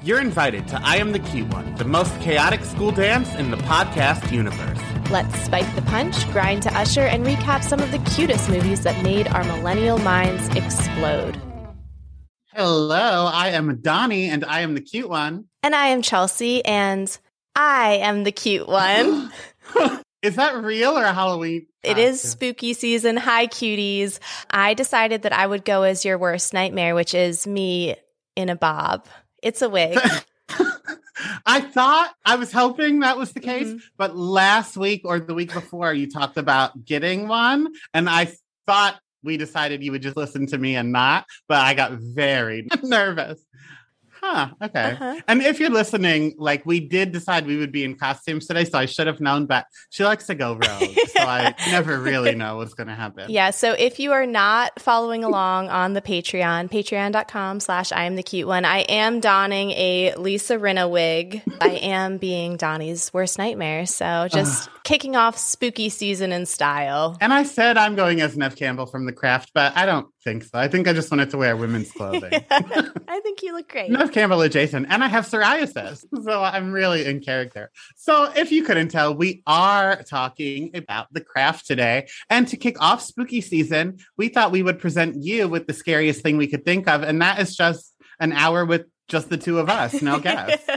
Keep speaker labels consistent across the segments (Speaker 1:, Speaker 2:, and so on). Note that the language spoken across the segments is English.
Speaker 1: You're invited to I Am the Cute One, the most chaotic school dance in the podcast universe.
Speaker 2: Let's spike the punch, grind to usher, and recap some of the cutest movies that made our millennial minds explode.
Speaker 1: Hello, I am Donnie, and I am the cute one.
Speaker 2: And I am Chelsea, and I am the cute one.
Speaker 1: Is that real or Halloween?
Speaker 2: It is spooky season. Hi, cuties. I decided that I would go as your worst nightmare, which is me in a bob. It's a wig.
Speaker 1: I thought I was hoping that was the case,
Speaker 2: Mhm.
Speaker 1: but last week or the week before, you talked about getting one, and I thought we decided you would just listen to me and not, but I got very nervous. Huh. Okay.
Speaker 2: Uh-huh.
Speaker 1: And if you're listening, like we did decide we would be in costumes today, so I should have known, but she likes to go rogue, so I never really know what's going to happen.
Speaker 2: Yeah, so if you are not following along on the Patreon, patreon.com slash I am the cute one, I am donning a Lisa Rinna wig. I am being Donnie's worst nightmare. So just kicking off spooky season in style.
Speaker 1: And I said I'm going as Neve Campbell from The Craft, but I don't think so. I think I just wanted to wear women's clothing.
Speaker 2: I think you look great.
Speaker 1: Neve Campbell adjacent, and I have psoriasis, so I'm really in character. So, if you couldn't tell, we are talking about the craft today. And to kick off spooky season, we thought we would present you with the scariest thing we could think of, and that is just an hour with just the two of us, no guests.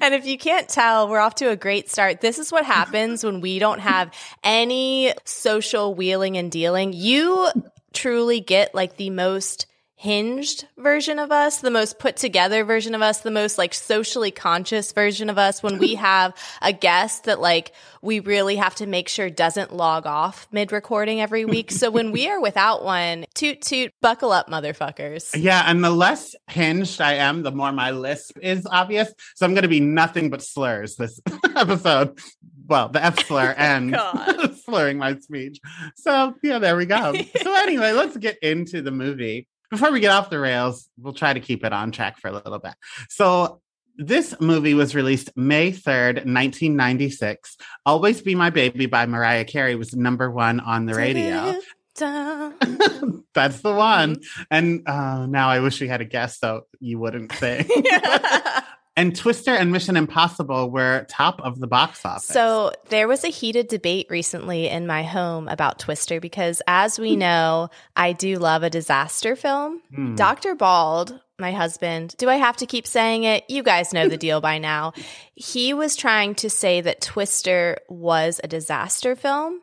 Speaker 2: and if you can't tell, we're off to a great start. This is what happens when we don't have any social wheeling and dealing. You truly get like the most hinged version of us, the most put together version of us, the most like socially conscious version of us when we have a guest that like we really have to make sure doesn't log off mid recording every week. So when we are without one, toot toot, buckle up, motherfuckers.
Speaker 1: Yeah, and the less hinged I am, the more my lisp is obvious. So I'm going to be nothing but slurs this episode. Well, the F slur and slurring my speech. So yeah, there we go. so anyway, let's get into the movie. Before we get off the rails, we'll try to keep it on track for a little bit. So this movie was released May 3rd, 1996. Always Be My Baby by Mariah Carey was number one on the radio. That's the one. And uh, now I wish we had a guest so you wouldn't say. And Twister and Mission Impossible were top of the box office.
Speaker 2: So there was a heated debate recently in my home about Twister because, as we know, I do love a disaster film.
Speaker 1: Hmm.
Speaker 2: Dr. Bald, my husband, do I have to keep saying it? You guys know the deal by now. He was trying to say that Twister was a disaster film.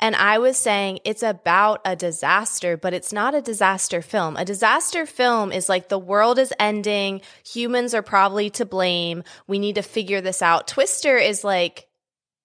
Speaker 2: And I was saying it's about a disaster, but it's not a disaster film. A disaster film is like the world is ending, humans are probably to blame. We need to figure this out. Twister is like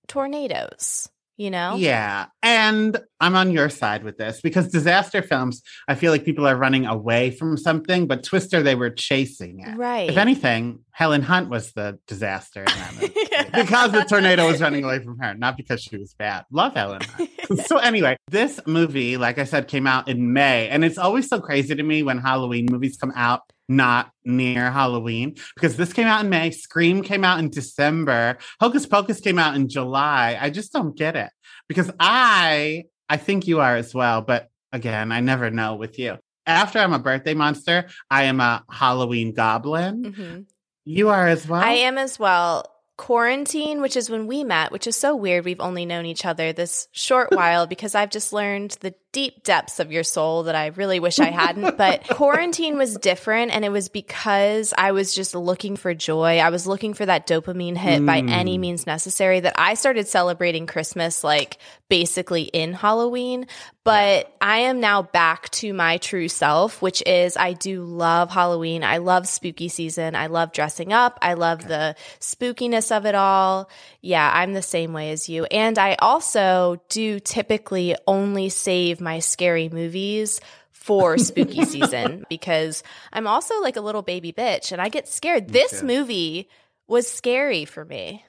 Speaker 2: tornadoes, you know?
Speaker 1: Yeah. And I'm on your side with this because disaster films, I feel like people are running away from something, but Twister, they were chasing it.
Speaker 2: Right.
Speaker 1: If anything, Helen Hunt was the disaster in that movie. because the tornado was running away from her, not because she was bad. Love Helen Hunt. so anyway, this movie, like I said, came out in May. And it's always so crazy to me when Halloween movies come out not near Halloween because this came out in May, Scream came out in December, Hocus Pocus came out in July. I just don't get it because I I think you are as well, but again, I never know with you. After I'm a birthday monster, I am a Halloween goblin.
Speaker 2: Mhm.
Speaker 1: You are as well.
Speaker 2: I am as well. Quarantine, which is when we met, which is so weird. We've only known each other this short while because I've just learned the deep depths of your soul that I really wish I hadn't. But quarantine was different. And it was because I was just looking for joy. I was looking for that dopamine hit by
Speaker 1: Mm.
Speaker 2: any means necessary that I started celebrating Christmas like basically in Halloween. But I am now back to my true self, which is I do love Halloween. I love spooky season. I love dressing up. I love the spookiness of it all. Yeah, I'm the same way as you. And I also do typically only save my scary movies for spooky season because I'm also like a little baby bitch and I get scared. This movie was scary for me.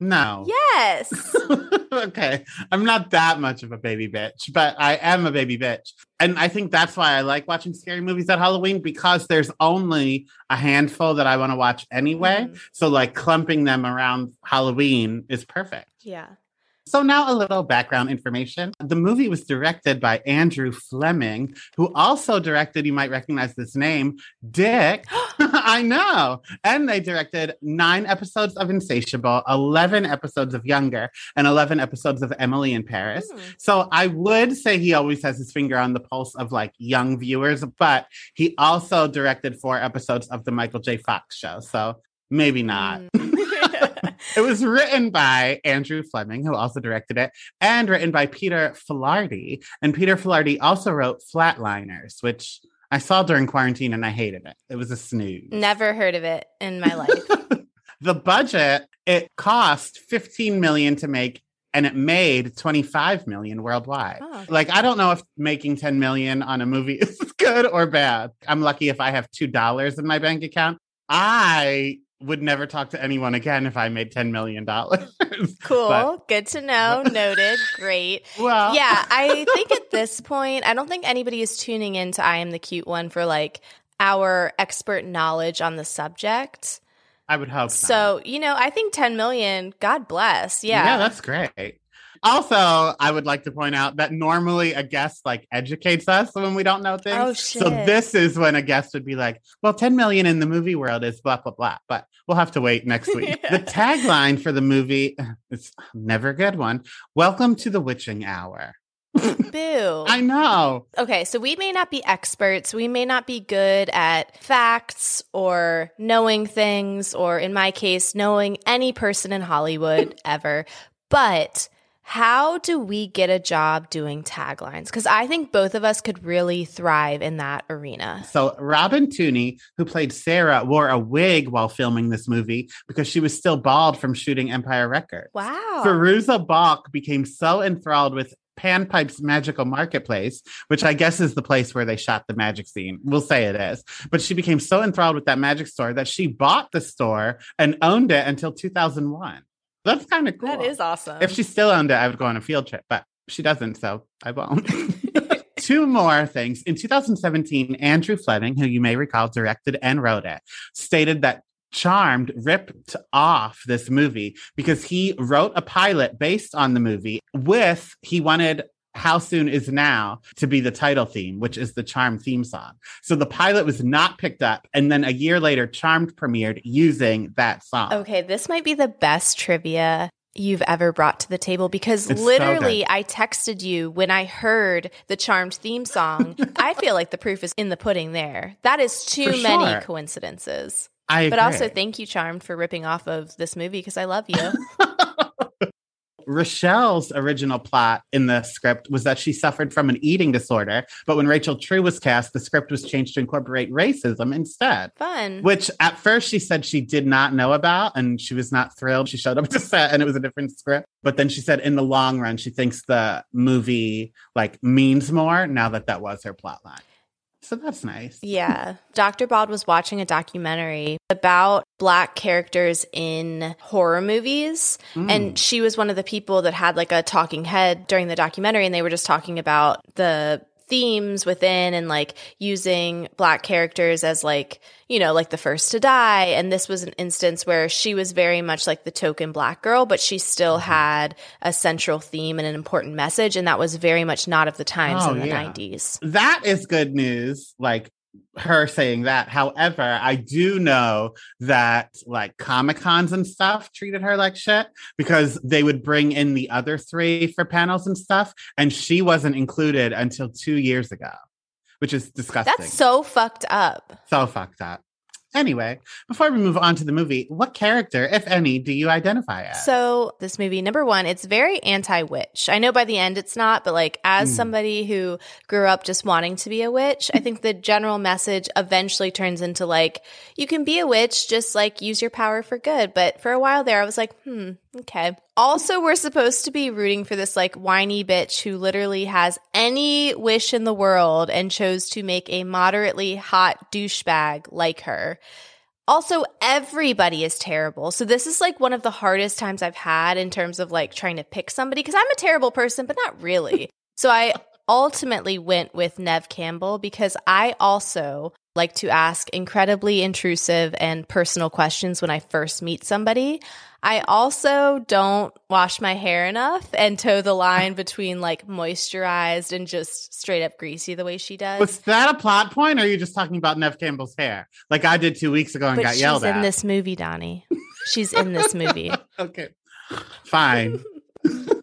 Speaker 1: No.
Speaker 2: Yes.
Speaker 1: okay. I'm not that much of a baby bitch, but I am a baby bitch. And I think that's why I like watching scary movies at Halloween because there's only a handful that I want to watch anyway. Mm-hmm. So, like, clumping them around Halloween is perfect.
Speaker 2: Yeah.
Speaker 1: So, now a little background information. The movie was directed by Andrew Fleming, who also directed, you might recognize this name, Dick. I know. And they directed nine episodes of Insatiable, 11 episodes of Younger, and 11 episodes of Emily in Paris. Mm. So, I would say he always has his finger on the pulse of like young viewers, but he also directed four episodes of the Michael J. Fox show. So, maybe not. Mm. it was written by Andrew Fleming, who also directed it, and written by Peter Filardi. And Peter Filardi also wrote Flatliners, which I saw during quarantine and I hated it. It was a snooze.
Speaker 2: Never heard of it in my life.
Speaker 1: the budget, it cost 15 million to make and it made 25 million worldwide. Oh. Like I don't know if making 10 million on a movie is good or bad. I'm lucky if I have $2 in my bank account. I would never talk to anyone again if I made $10 million.
Speaker 2: cool. But, Good to know. Noted. Great. Well, yeah, I think at this point, I don't think anybody is tuning in to I Am the Cute One for like our expert knowledge on the subject.
Speaker 1: I would hope
Speaker 2: so. So, you know, I think 10 million, God bless. Yeah.
Speaker 1: Yeah, that's great. Also, I would like to point out that normally a guest like educates us when we don't know oh, things.
Speaker 2: Oh, shit.
Speaker 1: So this is when a guest would be like, well, 10 million in the movie world is blah, blah, blah. But we'll have to wait next week. yeah. The tagline for the movie, it's never a good one. Welcome to the witching hour.
Speaker 2: Boo.
Speaker 1: I know.
Speaker 2: Okay, so we may not be experts. We may not be good at facts or knowing things, or in my case, knowing any person in Hollywood ever. But how do we get a job doing taglines? Because I think both of us could really thrive in that arena.
Speaker 1: So, Robin Tunney, who played Sarah, wore a wig while filming this movie because she was still bald from shooting Empire Records.
Speaker 2: Wow.
Speaker 1: Fairuza Balk became so enthralled with Panpipe's Magical Marketplace, which I guess is the place where they shot the magic scene. We'll say it is. But she became so enthralled with that magic store that she bought the store and owned it until 2001. That's kind of cool.
Speaker 2: That is awesome.
Speaker 1: If she still owned it, I would go on a field trip, but she doesn't, so I won't. Two more things. In 2017, Andrew Fleming, who you may recall directed and wrote it, stated that Charmed ripped off this movie because he wrote a pilot based on the movie with he wanted how Soon Is Now to be the title theme, which is the Charmed theme song. So the pilot was not picked up. And then a year later, Charmed premiered using that song.
Speaker 2: Okay, this might be the best trivia you've ever brought to the table because it's literally so I texted you when I heard the Charmed theme song. I feel like the proof is in the pudding there. That is too many coincidences.
Speaker 1: I
Speaker 2: but also thank you Charmed for ripping off of this movie because I love you.
Speaker 1: Rochelle's original plot in the script was that she suffered from an eating disorder, but when Rachel True was cast, the script was changed to incorporate racism instead.
Speaker 2: Fun.
Speaker 1: Which at first she said she did not know about and she was not thrilled. She showed up to set and it was a different script. But then she said in the long run, she thinks the movie like means more now that that was her plot line. So that's nice.
Speaker 2: Yeah. Dr. Bald was watching a documentary about Black characters in horror movies. Mm. And she was one of the people that had like a talking head during the documentary. And they were just talking about the themes within and like using black characters as like you know like the first to die and this was an instance where she was very much like the token black girl but she still mm-hmm. had a central theme and an important message and that was very much not of the times oh, in the yeah. 90s
Speaker 1: that is good news like her saying that. However, I do know that like Comic Cons and stuff treated her like shit because they would bring in the other three for panels and stuff, and she wasn't included until two years ago, which is disgusting.
Speaker 2: That's so fucked up.
Speaker 1: So fucked up. Anyway, before we move on to the movie, what character, if any, do you identify as?
Speaker 2: So, this movie, number one, it's very anti witch. I know by the end it's not, but like as mm. somebody who grew up just wanting to be a witch, I think the general message eventually turns into like, you can be a witch, just like use your power for good. But for a while there, I was like, hmm, Okay. Also, we're supposed to be rooting for this like whiny bitch who literally has any wish in the world and chose to make a moderately hot douchebag like her. Also, everybody is terrible. So this is like one of the hardest times I've had in terms of like trying to pick somebody because I'm a terrible person, but not really. so I ultimately went with Neve Campbell because I also like to ask incredibly intrusive and personal questions when I first meet somebody. I also don't wash my hair enough and toe the line between like moisturized and just straight up greasy the way she does.
Speaker 1: Was that a plot point or are you just talking about Neve Campbell's hair? Like I did two weeks ago and
Speaker 2: but
Speaker 1: got yelled
Speaker 2: at.
Speaker 1: She's
Speaker 2: in this movie, Donnie. She's in this movie.
Speaker 1: okay. Fine.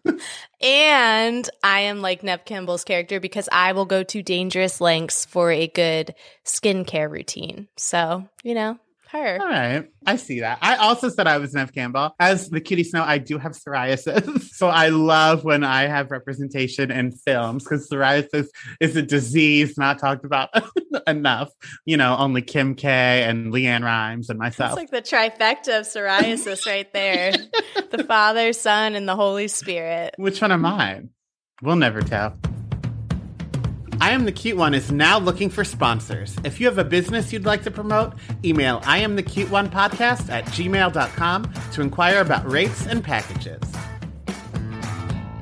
Speaker 2: and I am like Neve Campbell's character because I will go to dangerous lengths for a good skincare routine. So, you know, her.
Speaker 1: All right. I see that. I also said I was Neve Campbell. As the Cutie Snow, I do have psoriasis. so I love when I have representation in films because psoriasis is a disease not talked about enough. You know, only Kim K and LeAnn Rimes and myself.
Speaker 2: It's like the trifecta of psoriasis right there the Father, Son, and the Holy Spirit.
Speaker 1: Which one am I? We'll never tell. I Am the Cute One is now looking for sponsors. If you have a business you'd like to promote, email I Am the Cute One podcast at gmail.com to inquire about rates and packages.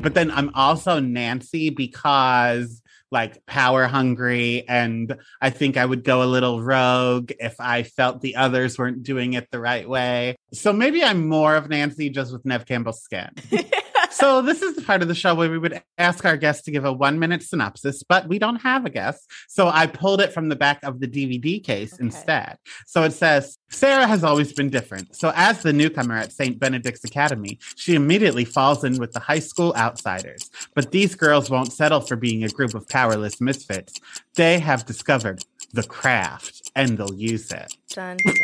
Speaker 1: But then I'm also Nancy because like power hungry and I think I would go a little rogue if I felt the others weren't doing it the right way. So maybe I'm more of Nancy just with Neve Campbell's skin. so this is the part of the show where we would ask our guests to give a one minute synopsis, but we don't have a guest. So I pulled it from the back of the DVD case okay. instead. So it says, Sarah has always been different. So as the newcomer at St. Benedict's Academy, she immediately falls in with the high school outsiders. But these girls won't settle for being a group of powerless misfits. They have discovered the craft and they'll use it.
Speaker 2: Dun, dun,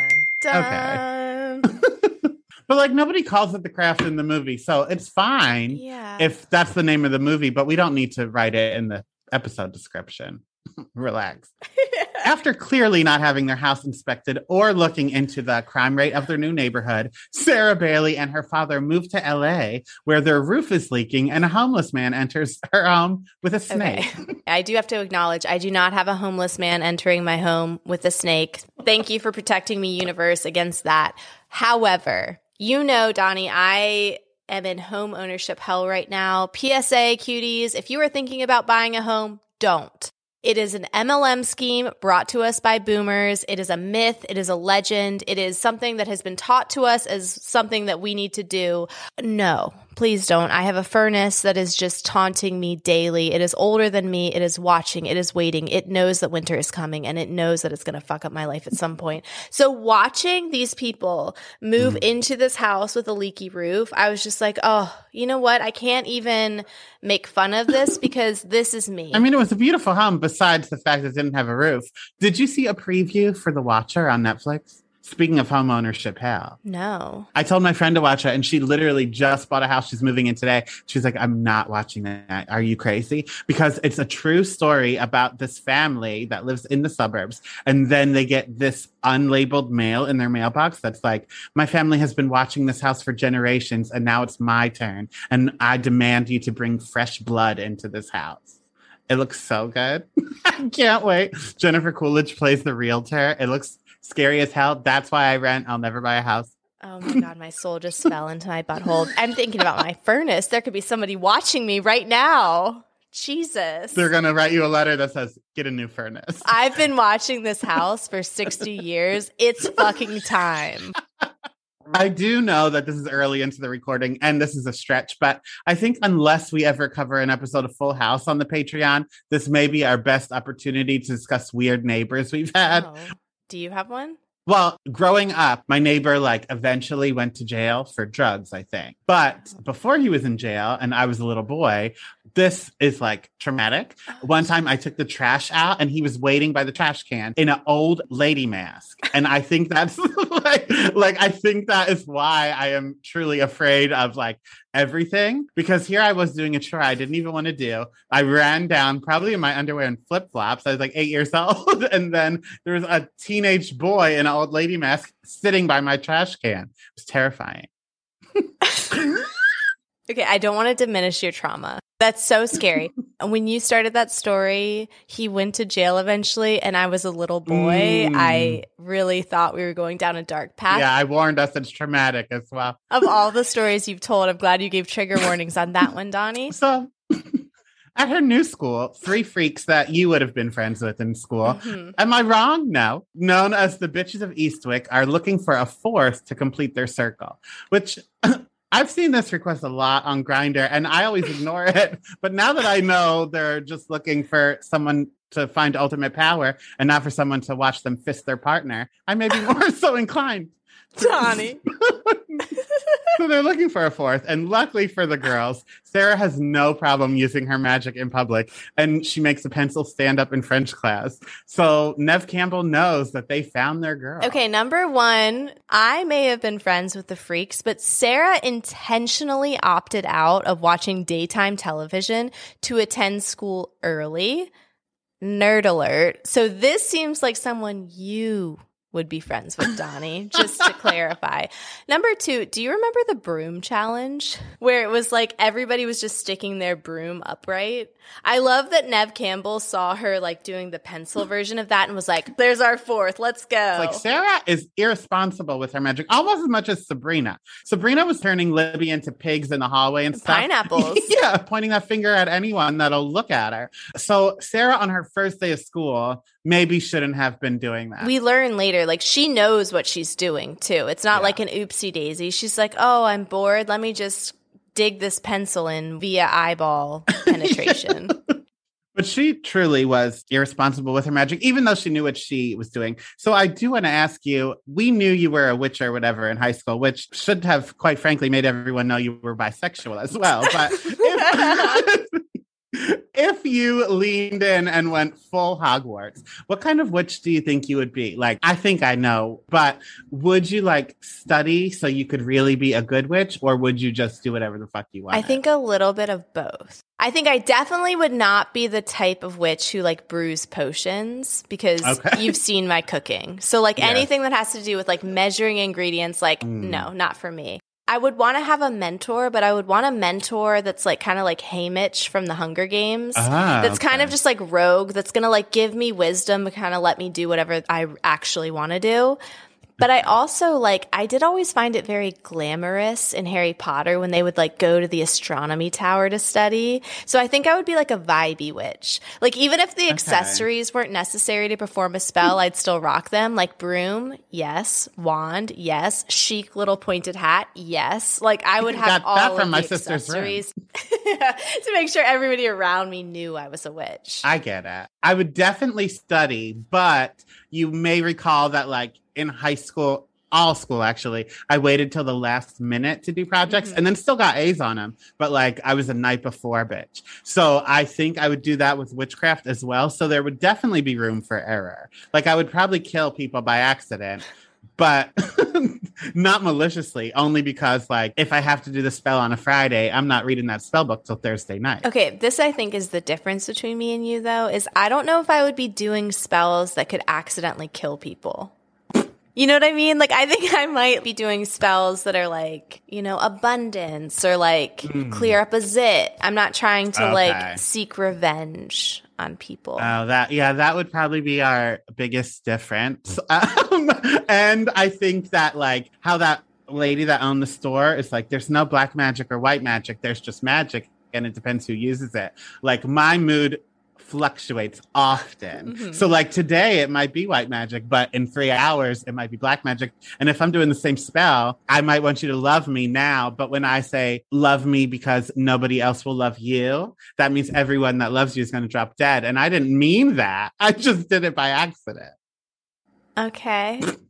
Speaker 2: dun.
Speaker 1: okay. But like nobody calls it the craft in the movie, so it's fine
Speaker 2: yeah.
Speaker 1: if that's the name of the movie. But we don't need to write it in the episode description. Relax. After clearly not having their house inspected or looking into the crime rate of their new neighborhood, Sarah Bailey and her father move to LA, where their roof is leaking and a homeless man enters her home with a snake.
Speaker 2: Okay. I do have to acknowledge I do not have a homeless man entering my home with a snake. Thank you for protecting me, universe, against that. However, you know, Donnie, I am in home ownership hell right now. PSA cuties, if you are thinking about buying a home, don't. It is an MLM scheme brought to us by boomers. It is a myth. It is a legend. It is something that has been taught to us as something that we need to do. No, Please don't. I have a furnace that is just taunting me daily. It is older than me. It is watching. It is waiting. It knows that winter is coming and it knows that it's going to fuck up my life at some point. So watching these people move mm. into this house with a leaky roof, I was just like, oh, you know what? I can't even make fun of this because this is me.
Speaker 1: I mean, it was a beautiful home besides the fact that it didn't have a roof. Did you see a preview for The Watcher on Netflix? Speaking of home ownership, how?
Speaker 2: No.
Speaker 1: I told my friend to watch it, and she literally just bought a house. She's moving in today. She's like, I'm not watching that. Are you crazy? Because it's a true story about this family that lives in the suburbs. And then they get this unlabeled mail in their mailbox that's like, My family has been watching this house for generations, and now it's my turn. And I demand you to bring fresh blood into this house. It looks so good. I can't wait. Jennifer Coolidge plays the realtor. It looks scary as hell. That's why I rent. I'll never buy a house.
Speaker 2: Oh my god, my soul just fell into my butthole. I'm thinking about my furnace. There could be somebody watching me right now. Jesus.
Speaker 1: They're going to write you a letter that says, get a new furnace.
Speaker 2: I've been watching this house for 60 years. It's fucking time.
Speaker 1: I do know that this is early into the recording and this is a stretch, but I think unless we ever cover an episode of Full House on the Patreon, this may be our best opportunity to discuss weird neighbors we've had. Oh.
Speaker 2: Do you have one?
Speaker 1: Well, growing up, my neighbor like eventually went to jail for drugs, I think. But before he was in jail and I was a little boy, this is like traumatic. Oh, One time I took the trash out and he was waiting by the trash can in an old lady mask. And I think that's like, like, I think that is why I am truly afraid of like everything because here I was doing a chore I didn't even want to do. I ran down probably in my underwear and flip flops. I was like eight years old. and then there was a teenage boy in an old lady mask sitting by my trash can. It was terrifying.
Speaker 2: Okay, I don't want to diminish your trauma. That's so scary. when you started that story, he went to jail eventually, and I was a little boy. Mm. I really thought we were going down a dark path.
Speaker 1: Yeah, I warned us it's traumatic as well.
Speaker 2: of all the stories you've told, I'm glad you gave trigger warnings on that one, Donnie.
Speaker 1: So at her new school, three freaks that you would have been friends with in school. Mm-hmm. Am I wrong? No. Known as the Bitches of Eastwick are looking for a fourth to complete their circle, which I've seen this request a lot on Grindr, and I always ignore it. But now that I know they're just looking for someone to find ultimate power and not for someone to watch them fist their partner, I may be more so inclined.
Speaker 2: Donnie.
Speaker 1: so they're looking for a fourth. And luckily for the girls, Sarah has no problem using her magic in public. And she makes a pencil stand up in French class. So Neve Campbell knows that they found their girl.
Speaker 2: Okay, number one, I may have been friends with the freaks, but Sarah intentionally opted out of watching daytime television to attend school early. Nerd alert. So this seems like someone you would be friends with Donnie, just to clarify. Number two, do you remember the broom challenge where it was like everybody was just sticking their broom upright? I love that Neve Campbell saw her like doing the pencil version of that and was like, there's our fourth, let's go.
Speaker 1: Like Sarah is irresponsible with her magic, almost as much as Sabrina. Sabrina was turning Libby into pigs in the hallway and stuff.
Speaker 2: Pineapples.
Speaker 1: yeah, pointing that finger at anyone that'll look at her. So Sarah on her first day of school maybe shouldn't have been doing that.
Speaker 2: We learn later, like she knows what she's doing too. It's not yeah. like an oopsie daisy. She's like, oh, I'm bored. Let me just dig this pencil in via eyeball penetration.
Speaker 1: But she truly was irresponsible with her magic, even though she knew what she was doing. So I do want to ask you we knew you were a witch or whatever in high school, which should have, quite frankly, made everyone know you were bisexual as well. But if, if you leaned in and went full Hogwarts, what kind of witch do you think you would be? Like, I think I know, but would you like study so you could really be a good witch, or would you just do whatever the fuck you want?
Speaker 2: I think a little bit of both. I think I definitely would not be the type of witch who like brews potions because okay. you've seen my cooking. So like yes. anything that has to do with like measuring ingredients, like mm. no, not for me. I would want to have a mentor, but I would want a mentor that's like kind of like Haymitch from the Hunger Games. Ah, that's okay. kind of just like rogue, that's going to like give me wisdom, kind of let me do whatever I actually want to do. But I also like, I did always find it very glamorous in Harry Potter when they would like go to the astronomy tower to study. So I think I would be like a vibey witch. Like, even if the okay. accessories weren't necessary to perform a spell, I'd still rock them. Like broom, yes. Wand, yes. Chic little pointed hat, yes. Like, I would have all that from of my the accessories to make sure everybody around me knew I was a witch.
Speaker 1: I get it. I would definitely study, but you may recall that like in high school, all school actually, I waited till the last minute to do projects mm-hmm. and then still got A's on them. But like I was a night before bitch. So I think I would do that with witchcraft as well. So there would definitely be room for error. Like I would probably kill people by accident. But not maliciously, only because like if I have to do the spell on a Friday, I'm not reading that spell book till Thursday night.
Speaker 2: Okay, this I think is the difference between me and you though, is I don't know if I would be doing spells that could accidentally kill people. You know what I mean? Like, I think I might be doing spells that are like, you know, abundance or like mm. clear up a zit. I'm not trying to okay. like seek revenge on people.
Speaker 1: Oh, that, yeah, that would probably be our biggest difference. Um, and I think that like how that lady that owned the store is like, there's no black magic or white magic, there's just magic. And it depends who uses it. Like, my mood fluctuates often. Mm-hmm. So like today it might be white magic, but in three hours it might be black magic. And if I'm doing the same spell, I might want you to love me now. But when I say love me because nobody else will love you, that means everyone that loves you is going to drop dead. And I didn't mean that. I just did it by accident.
Speaker 2: Okay.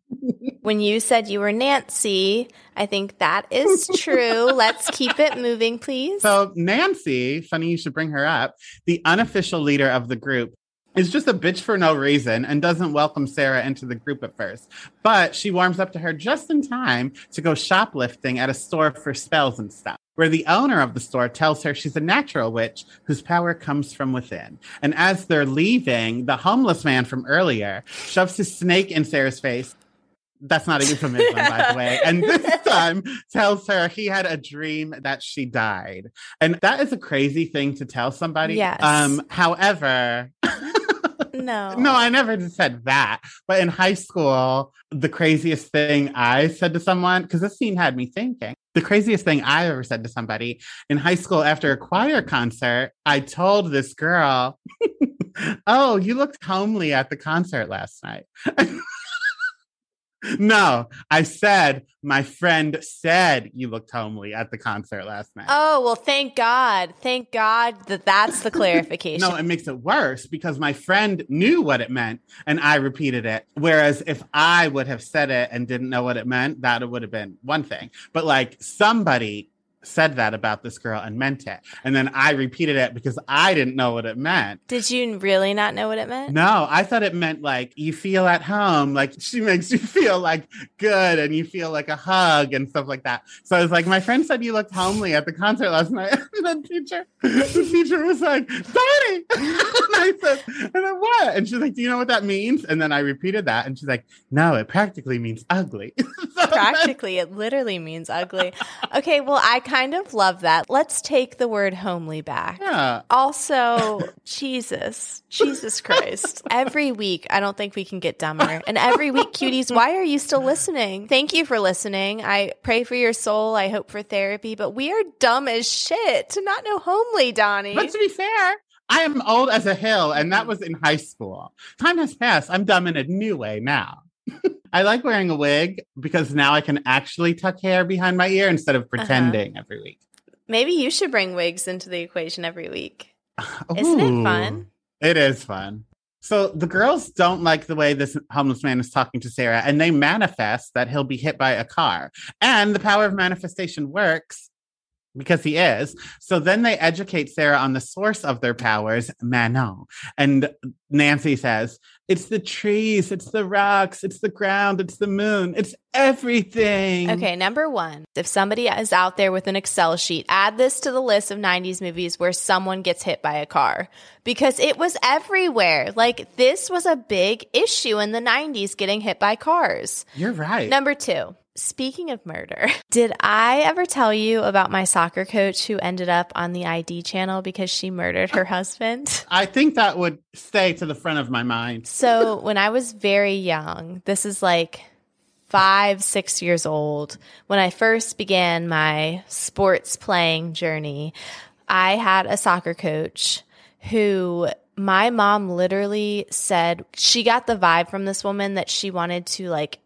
Speaker 2: when you said you were Nancy, I think that is true. Let's keep it moving, please.
Speaker 1: So, Nancy, funny you should bring her up, the unofficial leader of the group, is just a bitch for no reason and doesn't welcome Sarah into the group at first. But she warms up to her just in time to go shoplifting at a store for spells and stuff where the owner of the store tells her she's a natural witch whose power comes from within. And as they're leaving, the homeless man from earlier shoves his snake in Sarah's face That's not a euphemism, by the way. And this time tells her he had a dream that she died. And that is a crazy thing to tell somebody.
Speaker 2: Yes.
Speaker 1: Um, however,
Speaker 2: no.
Speaker 1: No, I never said that. But in high school, the craziest thing I said to someone, because this scene had me thinking, the craziest thing I ever said to somebody in high school after a choir concert, I told this girl, Oh, you looked homely at the concert last night. No, I said my friend said you looked homely at the concert last night.
Speaker 2: Oh, well, thank God. Thank God that that's the clarification.
Speaker 1: no, it makes it worse because my friend knew what it meant and I repeated it. Whereas if I would have said it and didn't know what it meant, that would have been one thing. But like somebody said that about this girl and meant it. And then I repeated it because I didn't know what it meant.
Speaker 2: Did you really not know what it meant?
Speaker 1: No, I thought it meant like you feel at home, like she makes you feel like good and you feel like a hug and stuff like that. So I was like, my friend said you looked homely at the concert last night. and the teacher, the teacher was like, Donnie. and I said, and then what? And she's like, Do you know what that means? And then I repeated that and she's like, No, it practically means ugly.
Speaker 2: so practically, it literally means ugly. Okay, well, I kind of love that. Let's take the word homely back.
Speaker 1: Yeah.
Speaker 2: Also, Jesus, Jesus Christ. Every week, I don't think we can get dumber. And every week, cuties, why are you still listening? Thank you for listening. I pray for your soul. I hope for therapy, but we are dumb as shit to not know homely, Donnie.
Speaker 1: But to be fair, I am old as a hill, and that mm. was in high school. Time has passed. I'm dumb in a new way now. I like wearing a wig because now I can actually tuck hair behind my ear instead of pretending uh-huh. every week.
Speaker 2: Maybe you should bring wigs into the equation every week. Ooh, Isn't it fun?
Speaker 1: It is fun. So the girls don't like the way this homeless man is talking to Sarah, and they manifest that he'll be hit by a car. And the power of manifestation works because he is. So then they educate Sarah on the source of their powers, Manon. And Nancy says, It's the trees, it's the rocks, it's the ground, it's the moon, it's everything.
Speaker 2: Okay, number one, if somebody is out there with an Excel sheet, add this to the list of 90s movies where someone gets hit by a car because it was everywhere. Like, this was a big issue in the 90s getting hit by cars.
Speaker 1: You're right.
Speaker 2: Number two, Speaking of murder, did I ever tell you about my soccer coach who ended up on the ID channel because she murdered her husband?
Speaker 1: I think that would stay to the front of my mind.
Speaker 2: so, when I was very young, this is like five, six years old, when I first began my sports playing journey, I had a soccer coach who my mom literally said she got the vibe from this woman that she wanted to like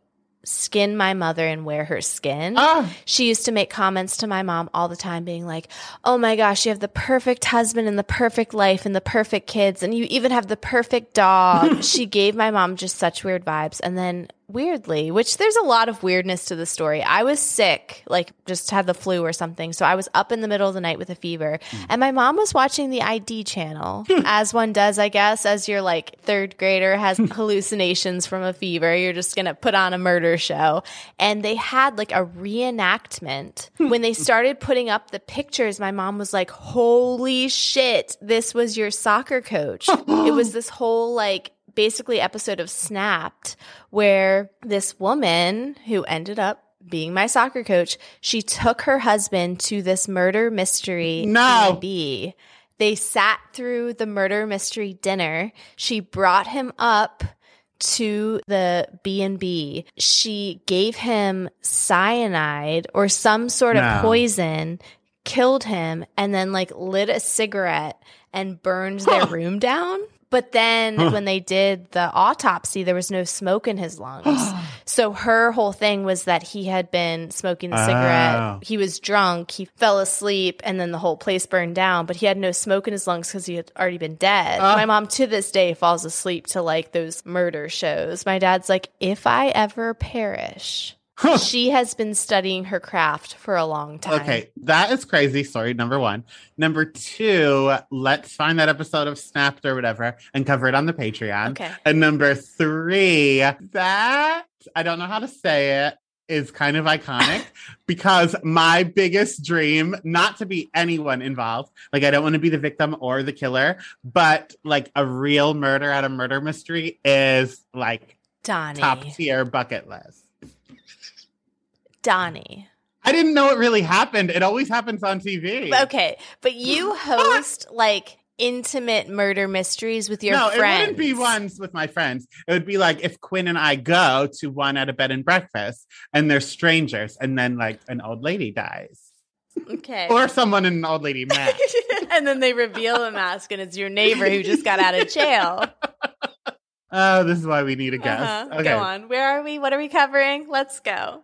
Speaker 2: skin my mother and wear her skin. Ah. She used to make comments to my mom all the time, being like, Oh my gosh, you have the perfect husband and the perfect life and the perfect kids, and you even have the perfect dog. she gave my mom just such weird vibes. And then weirdly, which there's a lot of weirdness to the story. I was sick, like just had the flu or something. So I was up in the middle of the night with a fever. Mm. And my mom was watching the ID channel, as one does, I guess, as your like third grader has hallucinations from a fever. You're just going to put on a murder show. And they had like a reenactment. when they started putting up the pictures, my mom was like, holy shit, this was your soccer coach. it was this whole like basically episode of Snapped where this woman who ended up being my soccer coach, she took her husband to this murder mystery
Speaker 1: no.
Speaker 2: B. They sat through the murder mystery dinner. She brought him up to the B&B. She gave him cyanide or some sort of poison, killed him and then like lit a cigarette and burned their room down. But then huh. when they did the autopsy, there was no smoke in his lungs. so her whole thing was that he had been smoking the cigarette. Oh. He was drunk. He fell asleep and then the whole place burned down, but he had no smoke in his lungs because he had already been dead. Uh. My mom to this day falls asleep to like those murder shows. My dad's like, if I ever perish, she has been studying her craft for a long time.
Speaker 1: Okay, that is crazy. Story number one. Number two, let's find that episode of Snapped or whatever and cover it on the Patreon.
Speaker 2: Okay.
Speaker 1: And number three, that I don't know how to say it is kind of iconic because my biggest dream not to be anyone involved like i don't want to be the victim or the killer but like a real murder at a murder mystery is like
Speaker 2: Donnie.
Speaker 1: top tier bucket list
Speaker 2: Donnie.
Speaker 1: I didn't know it really happened. It always happens on TV.
Speaker 2: Okay, but you host like intimate murder mysteries with your
Speaker 1: no,
Speaker 2: friends.
Speaker 1: it wouldn't be ones with my friends. It would be like if Quinn and I go to one at a bed and breakfast and they're strangers and then like an old lady dies.
Speaker 2: Okay.
Speaker 1: Or someone in an old lady mask.
Speaker 2: and then they reveal a mask and it's your neighbor who just got out of jail.
Speaker 1: Oh, this is why we need a guest.
Speaker 2: Uh-huh.
Speaker 1: Okay.
Speaker 2: Go on. Where are we? What are we covering? Let's go.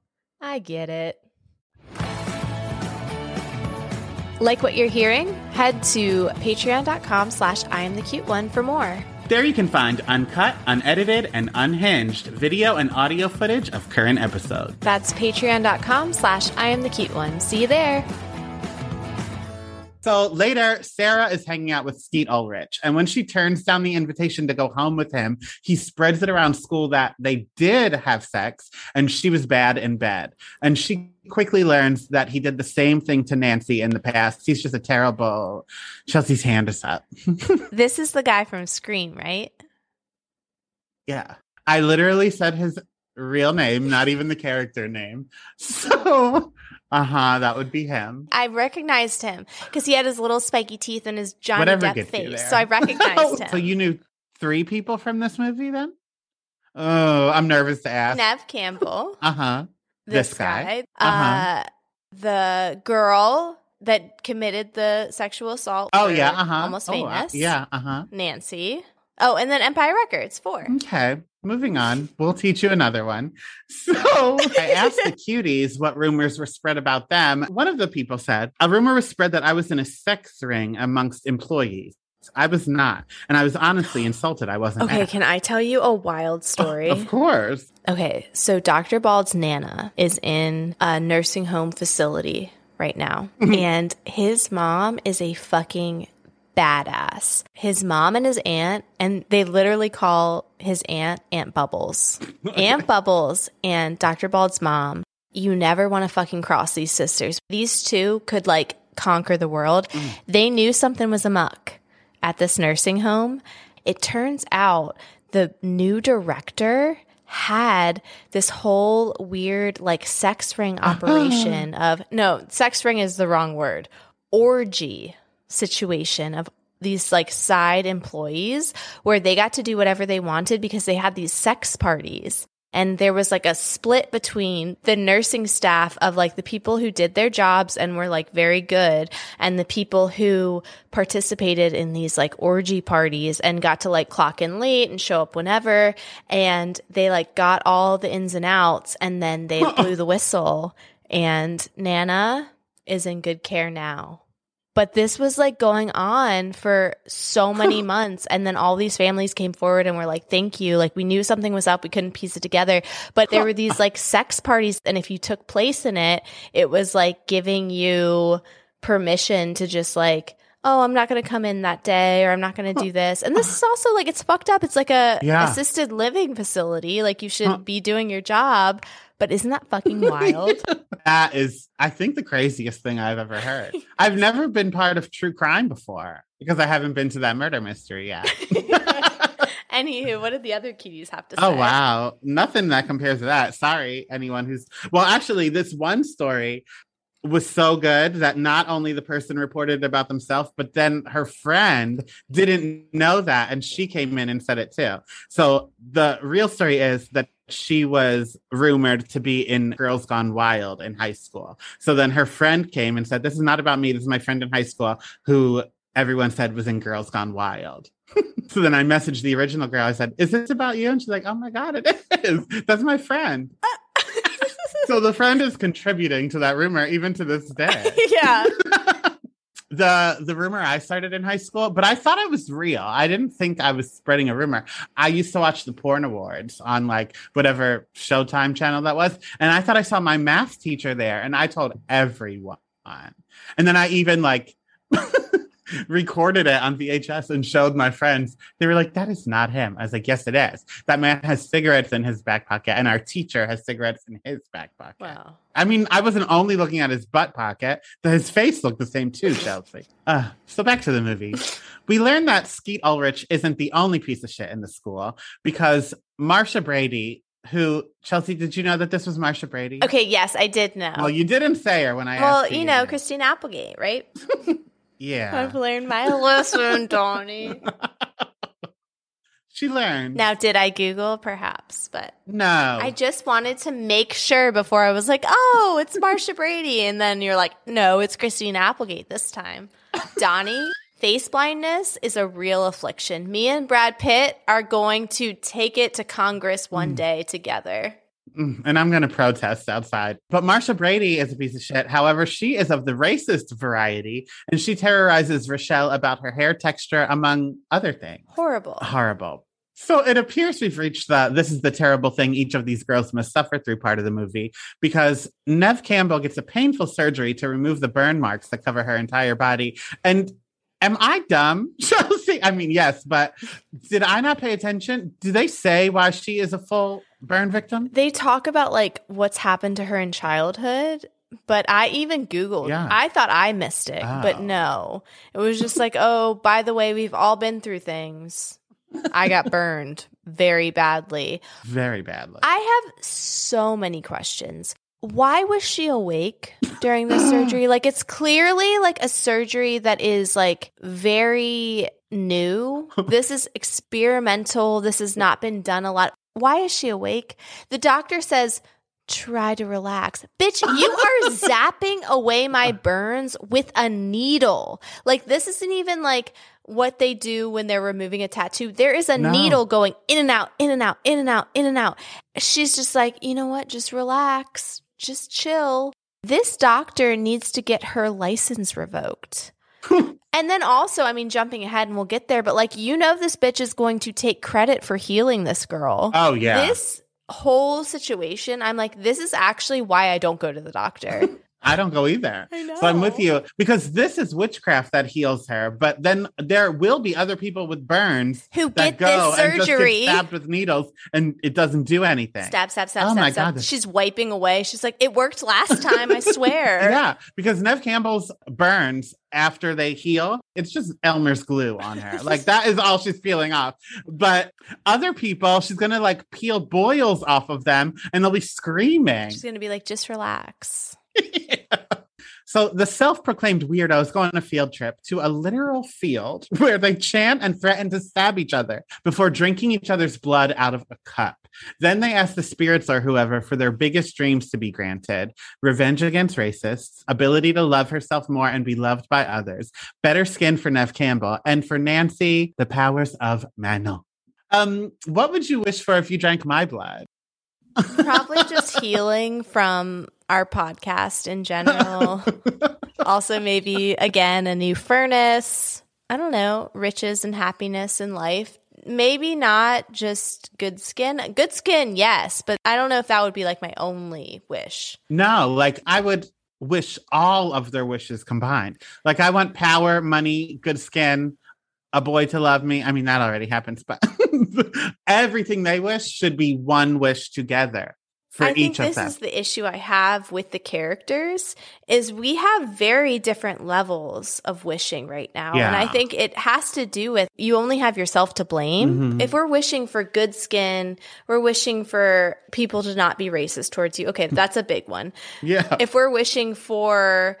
Speaker 2: I get it. Like what you're hearing? Head to patreon.com slash I am the cute one for more.
Speaker 1: There you can find uncut, unedited, and unhinged video and audio footage of current episodes.
Speaker 2: That's patreon.com slash I am the cute one. See you there.
Speaker 1: So later, Sarah is hanging out with Skeet Ulrich. And when she turns down the invitation to go home with him, he spreads it around school that they did have sex and she was bad in bed. And she quickly learns that he did the same thing to Nancy in the past. He's just a terrible. Chelsea's hand is up.
Speaker 2: this is the guy from Scream, right?
Speaker 1: Yeah. I literally said his real name, not even the character name. So uh huh. That would be him.
Speaker 2: I recognized him because he had his little spiky teeth and his Johnny
Speaker 1: Whatever
Speaker 2: Depp
Speaker 1: gets you
Speaker 2: face. So I recognized him.
Speaker 1: so you knew three people from this movie then? Oh, I'm nervous to ask.
Speaker 2: Neve Campbell,
Speaker 1: Uh huh.
Speaker 2: this,
Speaker 1: This guy.
Speaker 2: guy,
Speaker 1: Uh-huh.
Speaker 2: uh, the girl that committed the sexual assault.
Speaker 1: Oh yeah. Uh huh.
Speaker 2: Almost famous.
Speaker 1: yeah. Uh huh.
Speaker 2: Nancy. Oh, and then Empire Records four.
Speaker 1: Okay. Moving on. We'll teach you another one. So I asked the cuties what rumors were spread about them. One of the people said, A rumor was spread that I was in a sex ring amongst employees. I was not. And I was honestly insulted. I wasn't.
Speaker 2: Okay,
Speaker 1: asked.
Speaker 2: can I tell you a wild oh, story?
Speaker 1: Of course.
Speaker 2: Okay, so Dr. Bald's Nana is in a nursing home facility right now, mm-hmm. and his mom is a fucking badass. His mom and his aunt, and they literally call his aunt Aunt Bubbles. aunt Bubbles and Dr. Bald's mom, you never want to fucking cross these sisters. These two could like conquer the world. Mm. They knew something was amuck at this nursing home. It turns out the new director had this whole weird like sex ring operation of no, sex ring is the wrong word. Orgy situation of these like side employees where they got to do whatever they wanted because they had these sex parties. And there was like a split between the nursing staff of like the people who did their jobs and were like very good and the people who participated in these like orgy parties and got to like clock in late and show up whenever. And they like got all the ins and outs and then they blew the whistle. And Nana is in good care now. But this was like going on for so many months. And then all these families came forward and were like, thank you. Like we knew something was up. We couldn't piece it together. But there were these like sex parties. And if you took place in it, it was like giving you permission to just like, oh, I'm not going to come in that day or I'm not going to do this. And this is also like, it's fucked up. It's like a
Speaker 1: Yeah.
Speaker 2: assisted living facility. Like you should be doing your job. But isn't that fucking wild?
Speaker 1: That is, I think, the craziest thing I've ever heard. I've never been part of true crime before because I haven't been to that murder mystery yet.
Speaker 2: Anywho, what did the other cuties have to oh, say?
Speaker 1: Oh wow, nothing that compares to that. Sorry, anyone who's well, actually, this one story was so good that not only the person reported about themselves, but then her friend didn't know that, and she came in and said it too. So the real story is that she was rumored to be in Girls Gone Wild in high school. So then her friend came and said, "This is not about me. This is my friend in high school who." Everyone said was in Girls Gone Wild. So then I messaged the original girl. I said, Is this about you? And she's like, Oh my God, it is. That's my friend. Uh, so the friend is contributing to that rumor even to this day.
Speaker 2: yeah.
Speaker 1: the the rumor I started in high school, but I thought it was real. I didn't think I was spreading a rumor. I used to watch the porn awards on like whatever Showtime channel that was, and I thought I saw my math teacher there, and I told everyone. And then I even like recorded it on VHS and showed my friends. They were like, that is not him. I was like, yes, it is. That man has cigarettes in his back pocket, and our teacher has cigarettes in his back pocket.
Speaker 2: Wow.
Speaker 1: I mean, I wasn't only looking at his butt pocket, his face looked the same too, Chelsea. Uh, so back to the movie. We learned that Skeet Ulrich isn't the only piece of shit in the school because Marcia Brady, who, Chelsea, did you know that this was Marcia Brady?
Speaker 2: Okay, yes, I did know.
Speaker 1: Well, you didn't say her when I asked.
Speaker 2: well, you know, Christine Applegate, right?
Speaker 1: Yeah.
Speaker 2: I've learned my lesson, Donnie.
Speaker 1: She learned.
Speaker 2: Now, did I Google? Perhaps, but
Speaker 1: no.
Speaker 2: I just wanted to make sure before I was like, oh, it's Marcia Brady. And then you're like, no, it's Christine Applegate this time. Donnie, face blindness is a real affliction. Me and Brad Pitt are going to take it to Congress one mm. day together.
Speaker 1: Mm, and I'm going to protest outside. But Marcia Brady is a piece of shit. However, she is of the racist variety and she terrorizes Rochelle about her hair texture, among other things.
Speaker 2: Horrible.
Speaker 1: Horrible. So it appears we've reached the this is the terrible thing each of these girls must suffer through part of the movie because Neve Campbell gets a painful surgery to remove the burn marks that cover her entire body. And am I dumb, Chelsea? I mean, yes, but did I not pay attention? Do they say why she is a full burn victim?
Speaker 2: They talk about like what's happened to her in childhood, but I even Googled.
Speaker 1: Yeah.
Speaker 2: I thought I missed it, but
Speaker 1: Oh.
Speaker 2: no. It was just like, oh, by the way, we've all been through things. I got burned very badly.
Speaker 1: Very badly.
Speaker 2: I have so many questions. Why was she awake during the surgery? Like it's clearly like a surgery that is like very new. This is experimental. This has not been done a lot. Why is she awake? The doctor says try to relax. Bitch, you are zapping away my uh. burns with a needle. Like this isn't even like what they do when they're removing a tattoo. There is a
Speaker 1: No.
Speaker 2: needle going in and out, in and out, in and out, in and out. She's just like, you know what? Just relax, just chill. This doctor needs to get her license revoked. and then also, I mean, jumping ahead and we'll get there, but like, you know, this bitch is going to take credit for healing this girl.
Speaker 1: Oh yeah.
Speaker 2: This whole situation, I'm like, this is actually why I don't go to the doctor.
Speaker 1: I don't go either.
Speaker 2: I know.
Speaker 1: So I'm with you because this is witchcraft that heals her. But then there will be other people with burns
Speaker 2: Who
Speaker 1: that
Speaker 2: get
Speaker 1: go
Speaker 2: this
Speaker 1: and just get
Speaker 2: surgery.
Speaker 1: stabbed with needles and it doesn't do anything.
Speaker 2: Stab, stab, stab,
Speaker 1: Oh
Speaker 2: stab,
Speaker 1: my
Speaker 2: stab.
Speaker 1: God.
Speaker 2: She's wiping away. She's like, it worked last time, I swear.
Speaker 1: Yeah, because Neve Campbell's burns after they heal, it's just Elmer's glue on her. like that is all she's peeling off. But other people, she's gonna like peel boils off of them and they'll be screaming.
Speaker 2: She's going to be like, just relax.
Speaker 1: So the self-proclaimed weirdos go on a field trip to a literal field where they chant and threaten to stab each other before drinking each other's blood out of a cup. Then they ask the spirits or whoever for their biggest dreams to be granted: revenge against racists, ability to love herself more and be loved by others, better skin for Neve Campbell, and for Nancy, the powers of Manon. Um, what would you wish for if you drank my blood?
Speaker 2: Probably just healing from our podcast in general. also, maybe again, a new furnace. I don't know, riches and happiness in life. Maybe not just good skin. Good skin, yes, but I don't know if that would be like my only wish.
Speaker 1: No, like I would wish all of their wishes combined. Like I want power, money, good skin, a boy to love me. I mean, that already happens, but everything they wish should be one wish together for
Speaker 2: I think
Speaker 1: each of
Speaker 2: this
Speaker 1: them.
Speaker 2: is the issue I have with the characters is we have very different levels of wishing right now. And I think it has to do with you only have yourself to blame.
Speaker 1: Mhm.
Speaker 2: If we're wishing for good skin, we're wishing for people to not be racist towards you. Okay, that's a big one.
Speaker 1: yeah.
Speaker 2: If we're wishing for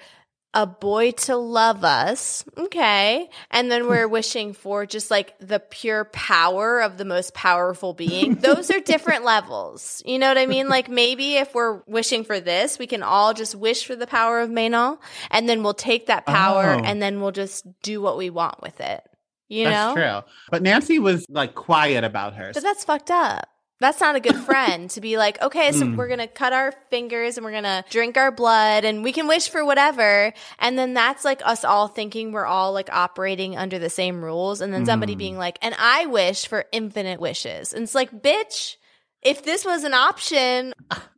Speaker 2: a boy to love us, okay. And then we're wishing for just like the pure power of the most powerful being. Those are different levels. You know what I mean? Like maybe if we're wishing for this, we can all just wish for the power of Manon and then we'll take that power
Speaker 1: Oh.
Speaker 2: and then we'll just do what we want with it. You
Speaker 1: That's
Speaker 2: know?
Speaker 1: true. But Nancy was like quiet about her.
Speaker 2: But that's fucked up. That's not a good friend to be like, okay, so
Speaker 1: Mm.
Speaker 2: we're going to cut our fingers and we're going to drink our blood and we can wish for whatever. And then that's like us all thinking we're all like operating under the same rules. And then somebody
Speaker 1: Mm.
Speaker 2: being like, and I wish for infinite wishes. And it's like, bitch, if this was an option,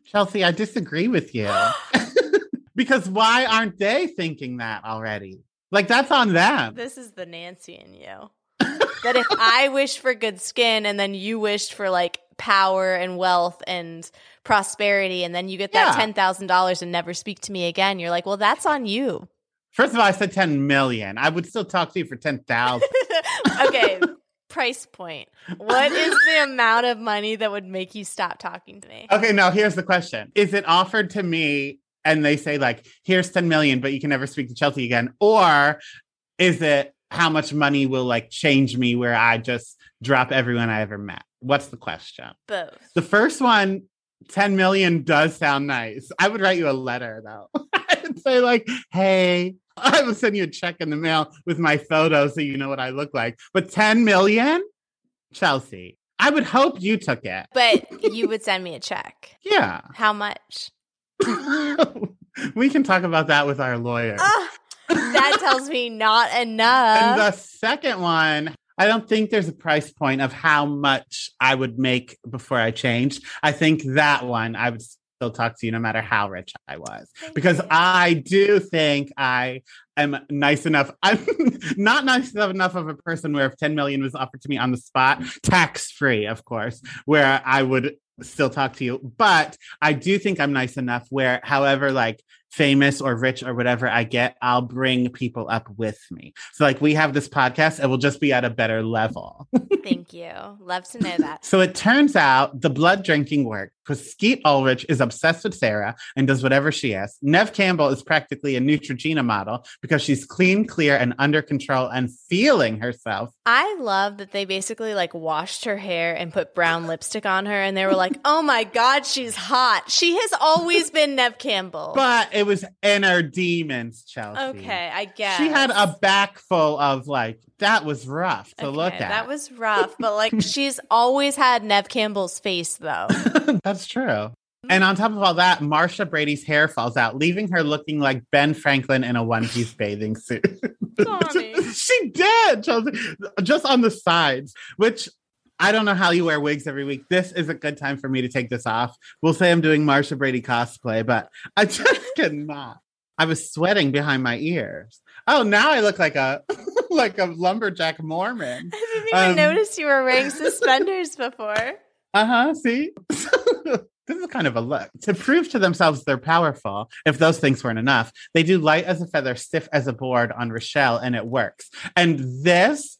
Speaker 1: Chelsea, I disagree with you. because why aren't they thinking that already? Like that's on them.
Speaker 2: this is the Nancy in you. that if I wish for good skin and then you wished for like power and wealth and prosperity and then you get that
Speaker 1: Yeah.
Speaker 2: $10,000 and never speak to me again, you're like, well, that's on you.
Speaker 1: First of all, I said 10 million. I would still talk to you for 10,000.
Speaker 2: okay, price point. What is the amount of money that would make you stop talking to me?
Speaker 1: Okay, now here's the question. Is it offered to me and they say like, here's 10 million, but you can never speak to Chelsea again? Or is it how much money will like change me where I just drop everyone I ever met? What's the question?
Speaker 2: Both.
Speaker 1: The first one, 10 million does sound nice. I would write you a letter though. I'd say like, hey, I would send you a check in the mail with my photo so you know what I look like. But 10 million? Chelsea. I would hope you took it.
Speaker 2: But you would send me a check.
Speaker 1: Yeah.
Speaker 2: How much?
Speaker 1: we can talk about that with our lawyer.
Speaker 2: Ah, that tells me not
Speaker 1: and
Speaker 2: enough.
Speaker 1: the second one, I don't think there's a price point of how much I would make before I changed. I think that one I would still talk to you no matter how rich I was because I do think I am nice enough. I'm not nice enough of a person where if 10 million was offered to me on the spot, tax free, of course, where I would still talk to you. But I do think I'm nice enough where, however, like famous or rich or whatever I get, I'll bring people up with me. So, like, we have this podcast, it will just be at a better level.
Speaker 2: Thank you. Love to know that.
Speaker 1: So it turns out the blood drinking worked because Skeet Ulrich is obsessed with Sarah and does whatever she asks. Neve Campbell is practically a Neutrogena model because she's clean, clear, and under control and feeling herself.
Speaker 2: I love that they basically like washed her hair and put brown lipstick on her and they were like, "Oh my god, she's hot." She has always been Neve Campbell.
Speaker 1: But it it was inner demons, Chelsea.
Speaker 2: Okay, I guess.
Speaker 1: She had a back full of like, that was rough to
Speaker 2: Okay,
Speaker 1: look at.
Speaker 2: That was rough, but like she's always had Neve Campbell's face though.
Speaker 1: That's true. And on top of all that, Marcia Brady's hair falls out, leaving her looking like Ben Franklin in a one piece bathing suit. She did, Chelsea, just on the sides, which I don't know how you wear wigs every week. This is a good time for me to take this off. We'll say I'm doing Marcia Brady cosplay, but I just cannot. I was sweating behind my ears. Oh, now I look like a like a lumberjack Mormon.
Speaker 2: I didn't even
Speaker 1: Um,
Speaker 2: notice you were wearing suspenders before.
Speaker 1: Uh huh. See, this is kind of a look to prove to themselves they're powerful. If those things weren't enough, they do light as a feather, stiff as a board on Rochelle, and it works. And this.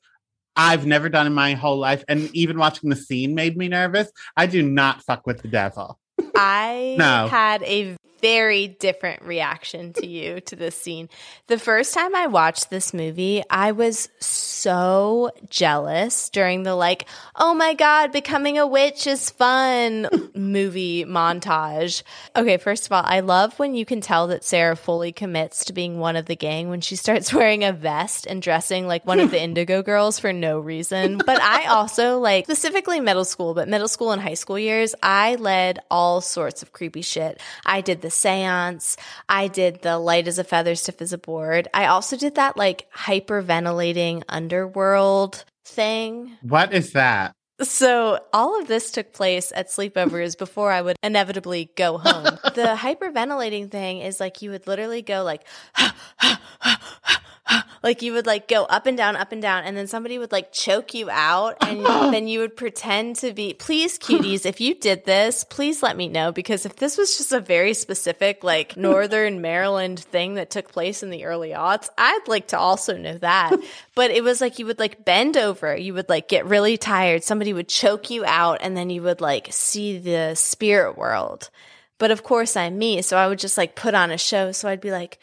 Speaker 1: I've never done in my whole life. And even watching the scene made me nervous. I do not fuck with the devil.
Speaker 2: I
Speaker 1: No.
Speaker 2: had a very different reaction to you to this scene. The first time I watched this movie, I was so jealous during the like, oh my God, becoming a witch is fun movie montage. Okay, first of all, I love when you can tell that Sarah fully commits to being one of the gang when she starts wearing a vest and dressing like one of the Indigo girls for no reason. But I also like specifically middle school, but middle school and high school years, I led all sorts of creepy shit. I did the seance. I did the light as a feather, stiff as a board. I also did that like hyperventilating underworld thing.
Speaker 1: What is that?
Speaker 2: So all of this took place at sleepovers before I would inevitably go home. the hyperventilating thing is like you would literally go like like you would like go up and down up and down and then somebody would like choke you out and then you would pretend to be please cuties if you did this please let me know because if this was just a very specific like northern maryland thing that took place in the early aughts i'd like to also know that. But it was like you would like bend over you would like get really tired somebody would choke you out and then you would like see the spirit world. But of course i'm me so i would just like put on a show so i'd be like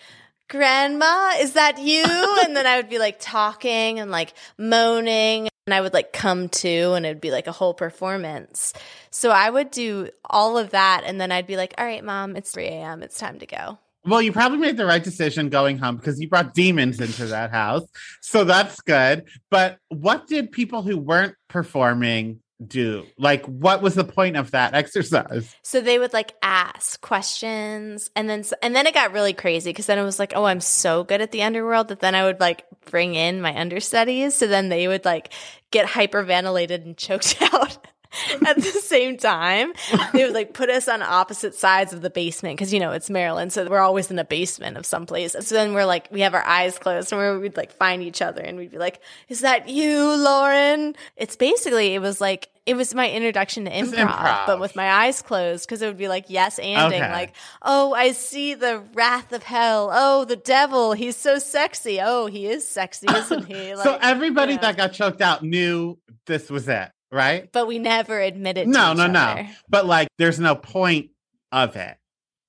Speaker 2: grandma is that you? And then i would be like talking and like moaning. And i would like come to and it'd be like a whole performance. So i would do all of that. And then i'd be like all right mom it's 3 a.m it's time to go.
Speaker 1: Well, you probably made the right decision going home because you brought demons into that house. So that's good. But what did people who weren't performing do? Like, what was the point of that exercise?
Speaker 2: so they would like ask questions and then and then it got really crazy because then it was like oh i'm so good at the underworld that then i would like bring in my understudies so then they would like get hyperventilated and choked out at the same time they would like put us on opposite sides of the basement because you know it's maryland so we're always in a basement of some place. So then we're like we have our eyes closed and we would like find each other and we'd be like is that you lauren? It's basically it was like it was my introduction to improv,
Speaker 1: improv.
Speaker 2: but with my eyes closed because it would be like yes anding
Speaker 1: Okay.
Speaker 2: like oh i see the wrath of hell. Oh the devil. He's so sexy. Oh he is sexy isn't he?
Speaker 1: So everybody
Speaker 2: yeah.
Speaker 1: that got choked out knew this was it, right?
Speaker 2: but we never admitted to
Speaker 1: No, no, no.
Speaker 2: other.
Speaker 1: But like, there's no point of it,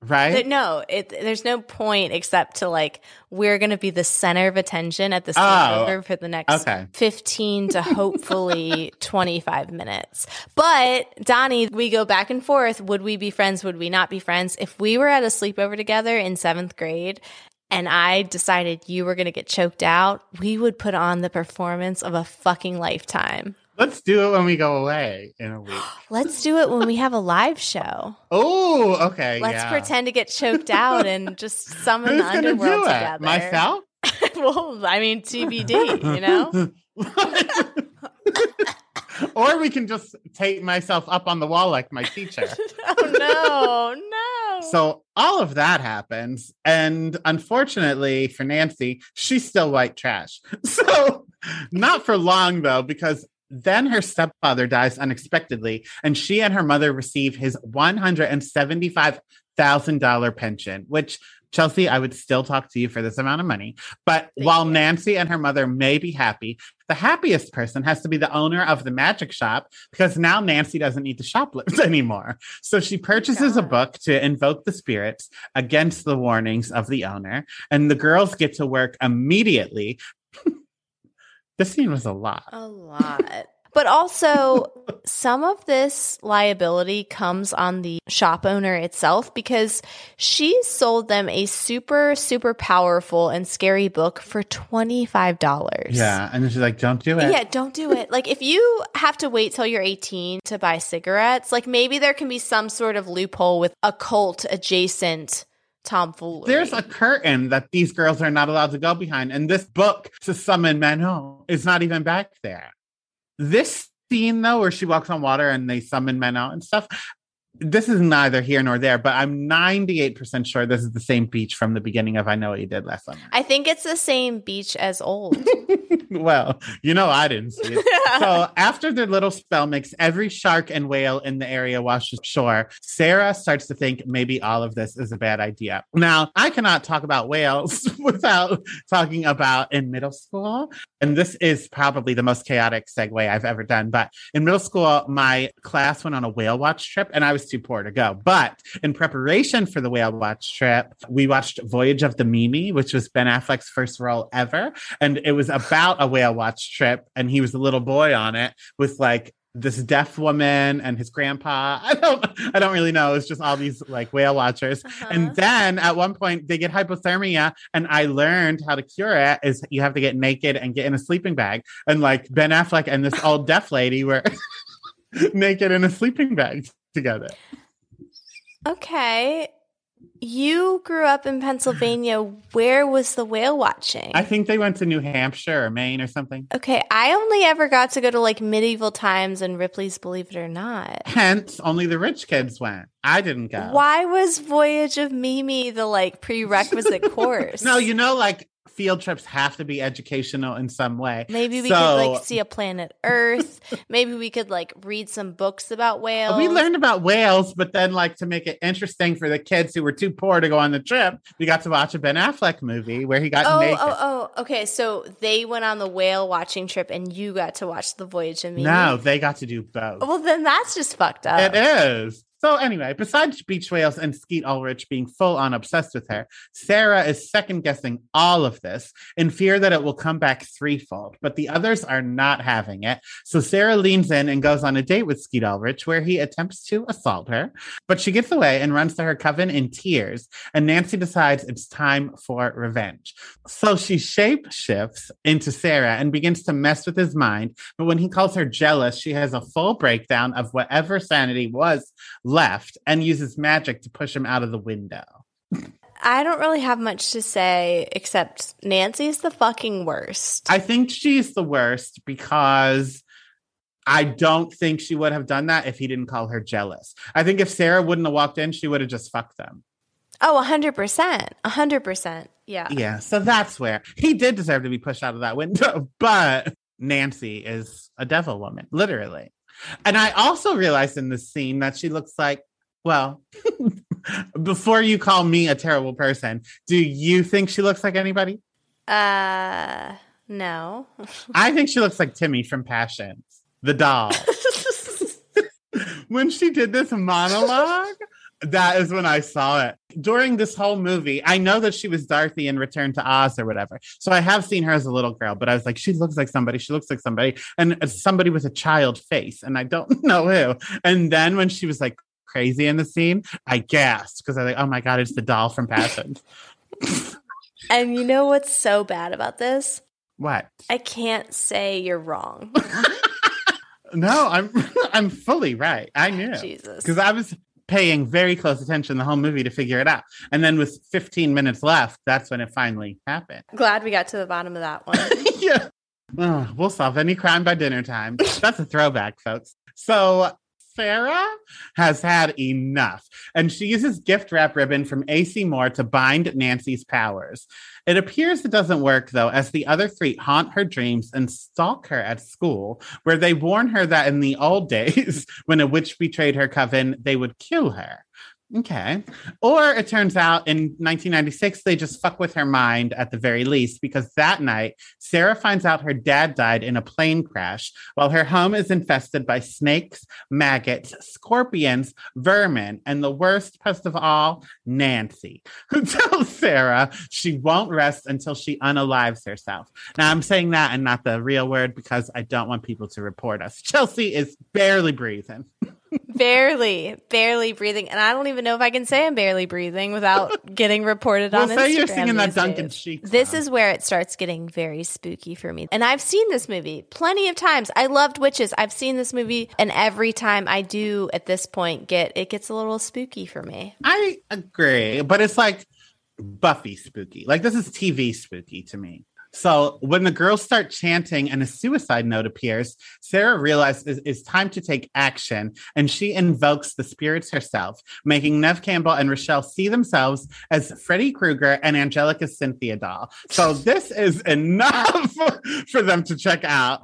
Speaker 1: right?
Speaker 2: Th- no, it, there's no point except to like we're going to be the center of attention at the
Speaker 1: Oh,
Speaker 2: sleepover for the next
Speaker 1: okay.
Speaker 2: 15 to hopefully 25 minutes. But Donnie, we go back and forth. Would we be friends? Would we not be friends? If we were at a sleepover together in seventh grade and I decided you were going to get choked out, we would put on the performance of a fucking lifetime.
Speaker 1: Let's do it when we go away in a week.
Speaker 2: Let's do it when we have a live show.
Speaker 1: Oh, okay.
Speaker 2: Let's
Speaker 1: yeah.
Speaker 2: pretend to get choked out and just summon
Speaker 1: Who's
Speaker 2: the underworld
Speaker 1: do it?
Speaker 2: together.
Speaker 1: Myself?
Speaker 2: well, I mean, TBD, you know?
Speaker 1: or we can just tape myself up on the wall like my teacher.
Speaker 2: oh, no, no.
Speaker 1: So all of that happens. And unfortunately for Nancy, she's still white trash. So not for long though, because then her stepfather dies unexpectedly, and she and her mother receive his $175,000 pension, which Chelsea, I would still talk to you for this amount of money. But
Speaker 2: Thank
Speaker 1: while
Speaker 2: you.
Speaker 1: Nancy and her mother may be happy, the happiest person has to be the owner of the magic shop because now Nancy doesn't need to shoplift anymore. So she purchases a book to invoke the spirits against the warnings of the owner, and the girls get to work immediately. this scene was a lot.
Speaker 2: a lot. But also, some of this liability comes on the shop owner itself because she sold them a super, super powerful and scary book for $25.
Speaker 1: Yeah. And she's like, don't do it.
Speaker 2: Yeah, don't do it. Like, if you have to wait till you're 18 to buy cigarettes, like maybe there can be some sort of loophole with occult adjacent tomfoolery.
Speaker 1: There's a curtain that these girls are not allowed to go behind. And this book to summon Manon is not even back there. This scene, though, where she walks on water and they summon Manon and stuff, this is neither here nor there, but I'm 98% sure this is the same beach from the beginning of I Know What You Did Last Summer.
Speaker 2: I think it's the same beach as old.
Speaker 1: well, you know, I didn't see it. so after their little spell mix, every shark and whale in the area washes ashore. Sarah starts to think maybe all of this is a bad idea. Now, I cannot talk about whales without talking about in middle school. And this is probably the most chaotic segue I've ever done. But in middle school, my class went on a whale watch trip and I was too poor to go. But in preparation for the whale watch trip, we watched Voyage of the Mimi, which was Ben Affleck's first role ever. And it was about a whale watch trip. And he was a little boy on it with like this deaf woman and his grandpa. I don't I don't really know. It's just all these like whale watchers. Uh-huh. And then at one point they get hypothermia and I learned how to cure it is you have to get naked and get in a sleeping bag. And like Ben Affleck and this old deaf lady were naked in a sleeping bag together.
Speaker 2: Okay. You grew up in Pennsylvania. Where was the whale watching?
Speaker 1: I think they went to New Hampshire or Maine or something.
Speaker 2: Okay, I only ever got to go to like medieval times and Ripley's Believe It or Not.
Speaker 1: Hence, only the rich kids went. I didn't go.
Speaker 2: Why was Voyage of Mimi the like prerequisite course?
Speaker 1: No, you know, like field trips have to be educational in some way.
Speaker 2: Maybe we so, could like see a planet Earth. Maybe we could like read some books about whales.
Speaker 1: We learned about whales, but then like to make it interesting for the kids who were too poor to go on the trip, we got to watch a Ben Affleck movie where he got
Speaker 2: oh,
Speaker 1: naked.
Speaker 2: Oh, oh, okay. So they went on the whale watching trip and you got to watch the voyage of me.
Speaker 1: No, they got to do both.
Speaker 2: Well, then that's just fucked up.
Speaker 1: It is. So anyway, besides beach whales and Skeet Ulrich being full on obsessed with her, Sarah is second guessing all of this in fear that it will come back threefold. But the others are not having it. So Sarah leans in and goes on a date with Skeet Ulrich where he attempts to assault her. But she gets away and runs to her coven in tears. And Nancy decides it's time for revenge. So she shape shifts into Sarah and begins to mess with his mind. But when he calls her jealous, she has a full breakdown of whatever sanity was left and uses magic to push him out of the window.
Speaker 2: I don't really have much to say except Nancy's the fucking worst.
Speaker 1: I think she's the worst because I don't think she would have done that if he didn't call her jealous. I think if Sarah wouldn't have walked in, she would have just fucked them.
Speaker 2: Oh, 100%. 100%. Yeah.
Speaker 1: Yeah. So that's where he did deserve to be pushed out of that window. But Nancy is a devil woman, literally. And I also realized in this scene that she looks like, well, before you call me a terrible person, do you think she looks like anybody?
Speaker 2: Uh, no.
Speaker 1: I think she looks like Timmy from Passions, the doll. when she did this monologue, that is when I saw it. During this whole movie, I know that she was Dorothy in Return to Oz or whatever. So I have seen her as a little girl, but I was like, she looks like somebody. She looks like somebody. And somebody with a child face. And I don't know who. And then when she was like crazy in the scene, I gasped because I was like, oh my God, it's the doll from Passion.
Speaker 2: and you know what's so bad about this?
Speaker 1: What?
Speaker 2: I can't say you're wrong.
Speaker 1: no, I'm I'm fully right. I knew.
Speaker 2: Jesus.
Speaker 1: Because I was paying very close attention the whole movie to figure it out. And then with 15 minutes left, that's when it finally happened.
Speaker 2: Glad we got to the bottom of that one.
Speaker 1: yeah. Oh, we'll solve any crime by dinner time. That's a throwback, folks. So Sarah has had enough, and she uses gift wrap ribbon from AC Moore to bind Nancy's powers. It appears it doesn't work, though, as the other three haunt her dreams and stalk her at school, where they warn her that in the old days, when a witch betrayed her coven, they would kill her. Okay. Or it turns out in 1996, they just fuck with her mind at the very least, because that night, Sarah finds out her dad died in a plane crash while her home is infested by snakes, maggots, scorpions, vermin, and the worst pest of all, Nancy, who tells Sarah she won't rest until she unalives herself. Now, I'm saying that and not the real word because I don't want people to report us. Chelsea is barely breathing
Speaker 2: barely, barely breathing, and I don't even know if I can say I'm barely breathing without getting reported
Speaker 1: well,
Speaker 2: on.
Speaker 1: Say
Speaker 2: Instagram
Speaker 1: you're singing that Duncan. Sheik.
Speaker 2: This is where it starts getting very spooky for me, and I've seen this movie plenty of times. I loved witches. I've seen this movie, and every time I do, at this point, get it gets a little spooky for me.
Speaker 1: I agree, but it's like Buffy spooky. Like this is TV spooky to me. So when the girls start chanting and a suicide note appears, Sarah realizes it's time to take action and she invokes the spirits herself, making Neve Campbell and Rochelle see themselves as Freddy Krueger and Angelica Cynthia doll. So this is enough for them to check out.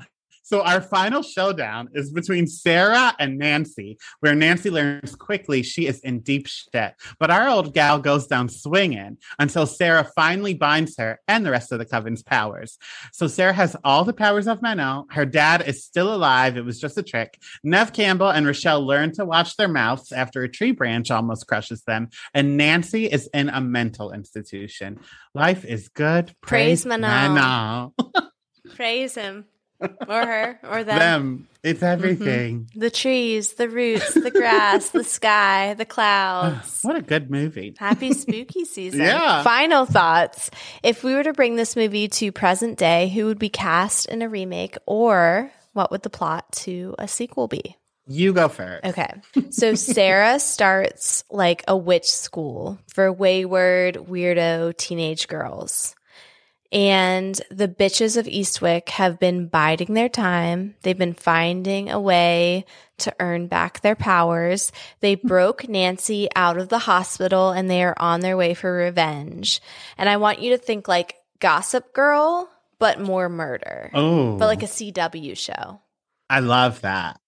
Speaker 1: So our final showdown is between Sarah and Nancy, where Nancy learns quickly she is in deep shit. But our old gal goes down swinging until Sarah finally binds her and the rest of the coven's powers. So Sarah has all the powers of Manon. Her dad is still alive. It was just a trick. Neve Campbell and Rochelle learn to watch their mouths after a tree branch almost crushes them. And Nancy is in a mental institution. Life is good.
Speaker 2: Praise Manon.
Speaker 1: Manon.
Speaker 2: Praise him, or her, or them.
Speaker 1: them. It's mm-hmm. everything.
Speaker 2: The trees, the roots, the grass, the sky, the clouds.
Speaker 1: What a good movie.
Speaker 2: Happy spooky season.
Speaker 1: Yeah.
Speaker 2: Final thoughts. If we were to bring this movie to present day, who would be cast in a remake or what would the plot to a sequel be?
Speaker 1: You go first.
Speaker 2: Okay. So Sarah starts like a witch school for wayward, weirdo teenage girls. And the bitches of Eastwick have been biding their time. They've been finding a way to earn back their powers. They hmm. broke Nancy out of the hospital and they are on their way for revenge. And I want you to think like Gossip Girl, but more murder.
Speaker 1: Oh,
Speaker 2: But like a oh. CW show.
Speaker 1: I love that.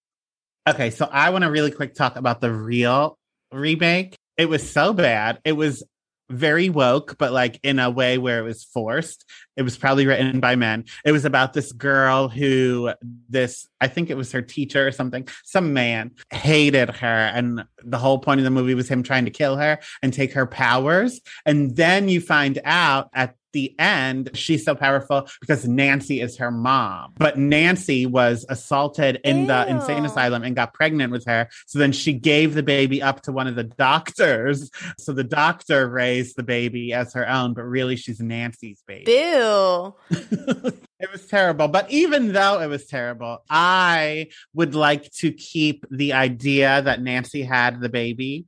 Speaker 1: Okay, so I want to really quick talk about the real remake. It was so bad. It was very woke, but like in a way where it was forced. It was probably written by men. It was about this girl who this, I think it was her teacher or something, some man hated her. And the whole point of the movie was him trying to kill her and take her powers. And then you find out at the end, she's so powerful because Nancy is her mom. But Nancy was assaulted in the insane asylum and got pregnant with her. So then she gave the baby up to one of the doctors. So the doctor raised the baby as her own, but really she's Nancy's baby.
Speaker 2: Boo.
Speaker 1: It was terrible. But even though it was terrible, I would like to keep the idea that Nancy had the baby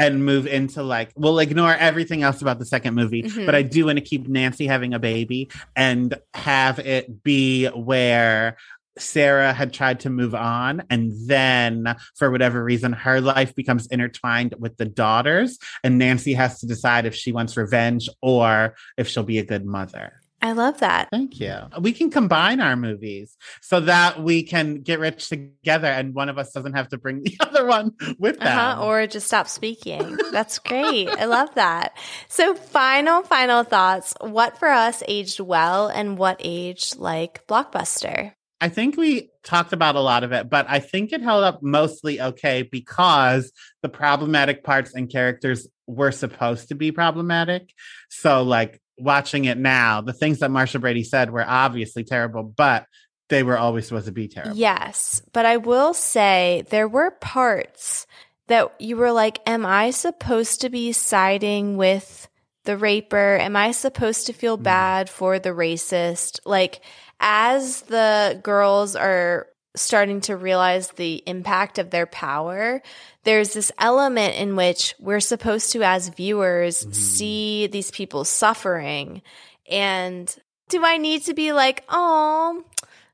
Speaker 1: and move into like, we'll ignore everything else about the second movie,
Speaker 2: Mhm.
Speaker 1: but I do want to keep Nancy having a baby and have it be where Sarah had tried to move on, and then for whatever reason, her life becomes intertwined with the daughters, and Nancy has to decide if she wants revenge or if she'll be a good mother.
Speaker 2: I love that.
Speaker 1: Thank you. We can combine our movies so that we can get rich together and one of us doesn't have to bring the other one with them.
Speaker 2: Uh-huh, or just stop speaking. That's great. I love that. So, final, final thoughts. What for us aged well and what aged like Blockbuster?
Speaker 1: I think we talked about a lot of it, but I think it held up mostly okay because the problematic parts and characters were supposed to be problematic. So, like watching it now, the things that Marcia Brady said were obviously terrible, but they were always supposed to be terrible.
Speaker 2: Yes, but I will say there were parts that you were like, Am I supposed to be siding with the raper? Am I supposed to feel mm-hmm. bad for the racist? Like, as the girls are starting to realize the impact of their power, there's this element in which we're supposed to, as viewers, mm-hmm. see these people suffering. And do I need to be like, oh,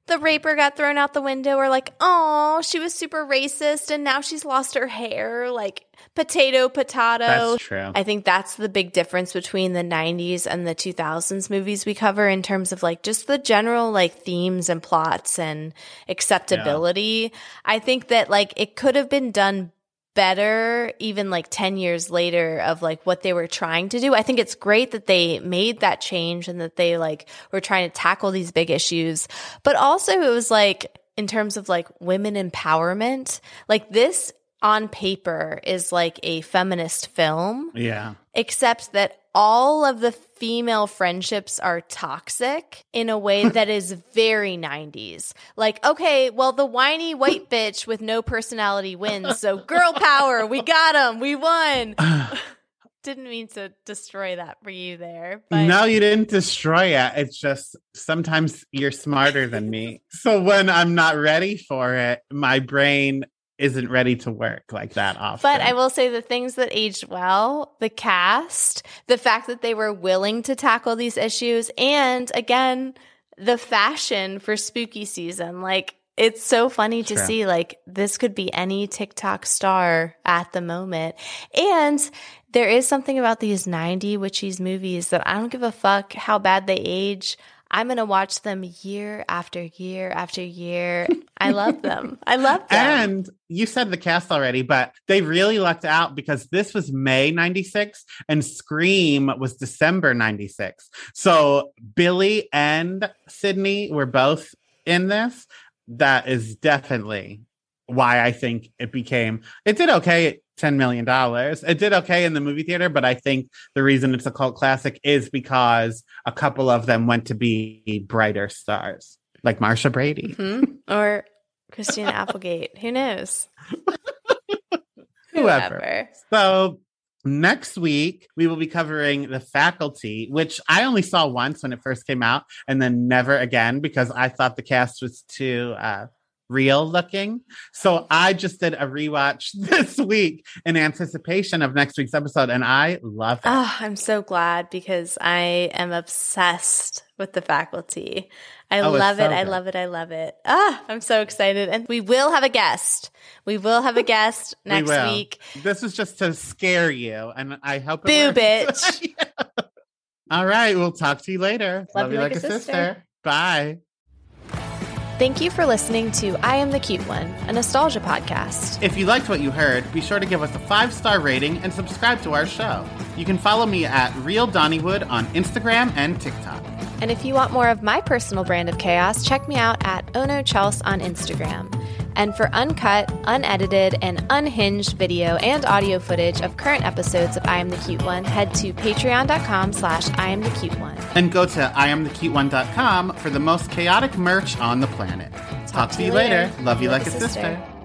Speaker 2: the raper got thrown out the window, or like, oh, she was super racist and now she's lost her hair? Like, potato, potato.
Speaker 1: That's true.
Speaker 2: I think that's the big difference between the 90s and the 2000s movies we cover in terms of like just the general like themes and plots and acceptability. I think that like it could have been done better even like 10 years later of like what they were trying to do. I think it's great that they made that change and that they like were trying to tackle these big issues. But also it was like in terms of like women empowerment, like this on paper is like a feminist film.
Speaker 1: Yeah.
Speaker 2: Except that all of the female friendships are toxic in a way that is very 90s. Like, okay, well, the whiny white bitch with no personality wins. So, girl power, we got him, we won. didn't mean to destroy that for you there.
Speaker 1: But... No, you didn't destroy it. It's just sometimes you're smarter than me. So when I'm not ready for it, my brain isn't ready to work like that often.
Speaker 2: But I will say the things that aged well, the cast, the fact that they were willing to tackle these issues, and again, the fashion for spooky season. Like it's so funny to True. see like this could be any TikTok star at the moment. And there is something about these 90 witchies movies that I don't give a fuck how bad they age. I'm going to watch them year after year after year. I love them. I love them.
Speaker 1: And you said the cast already, but they really lucked out because this was May 96 and Scream was December 96. So Billy and Sidney were both in this. That is definitely why I think it became, it did okay $10 million. It did okay in the movie theater, but I think the reason it's a cult classic is because a couple of them went to be brighter stars, like Marcia Brady.
Speaker 2: Mm-hmm. Or Christina Applegate. Who knows?
Speaker 1: Whoever. Whoever. So next week we will be covering the faculty which i only saw once when it first came out and then never again because i thought the cast was too uh, real looking. So I just did a rewatch this week in anticipation of next week's episode, and I love it.
Speaker 2: Oh, I'm so glad because I am obsessed with the faculty. I oh, love it. I love it. I love it. Ah, I'm so excited. And we will have a guest. We will have a guest next we week.
Speaker 1: This is just to scare you, and I hope
Speaker 2: it Boo, bitch.
Speaker 1: yeah. All right. We'll talk to you later.
Speaker 2: Love, love you like, like a sister. sister.
Speaker 1: Bye.
Speaker 2: Thank you for listening to I Am the Cute One, a nostalgia podcast.
Speaker 1: If you liked what you heard, be sure to give us a five star rating and subscribe to our show. You can follow me at Real Donnywood on Instagram and TikTok.
Speaker 2: And if you want more of my personal brand of chaos, check me out at Ono Chels on Instagram. And for uncut, unedited, and unhinged video and audio footage of current episodes of I Am the Cute One, head to patreon.com slash I Am the Cute One.
Speaker 1: And go to IamTheCuteOne.com for the most chaotic merch on the planet. Talk, Talk to, you later. later. Love, you like, like a sister. sister.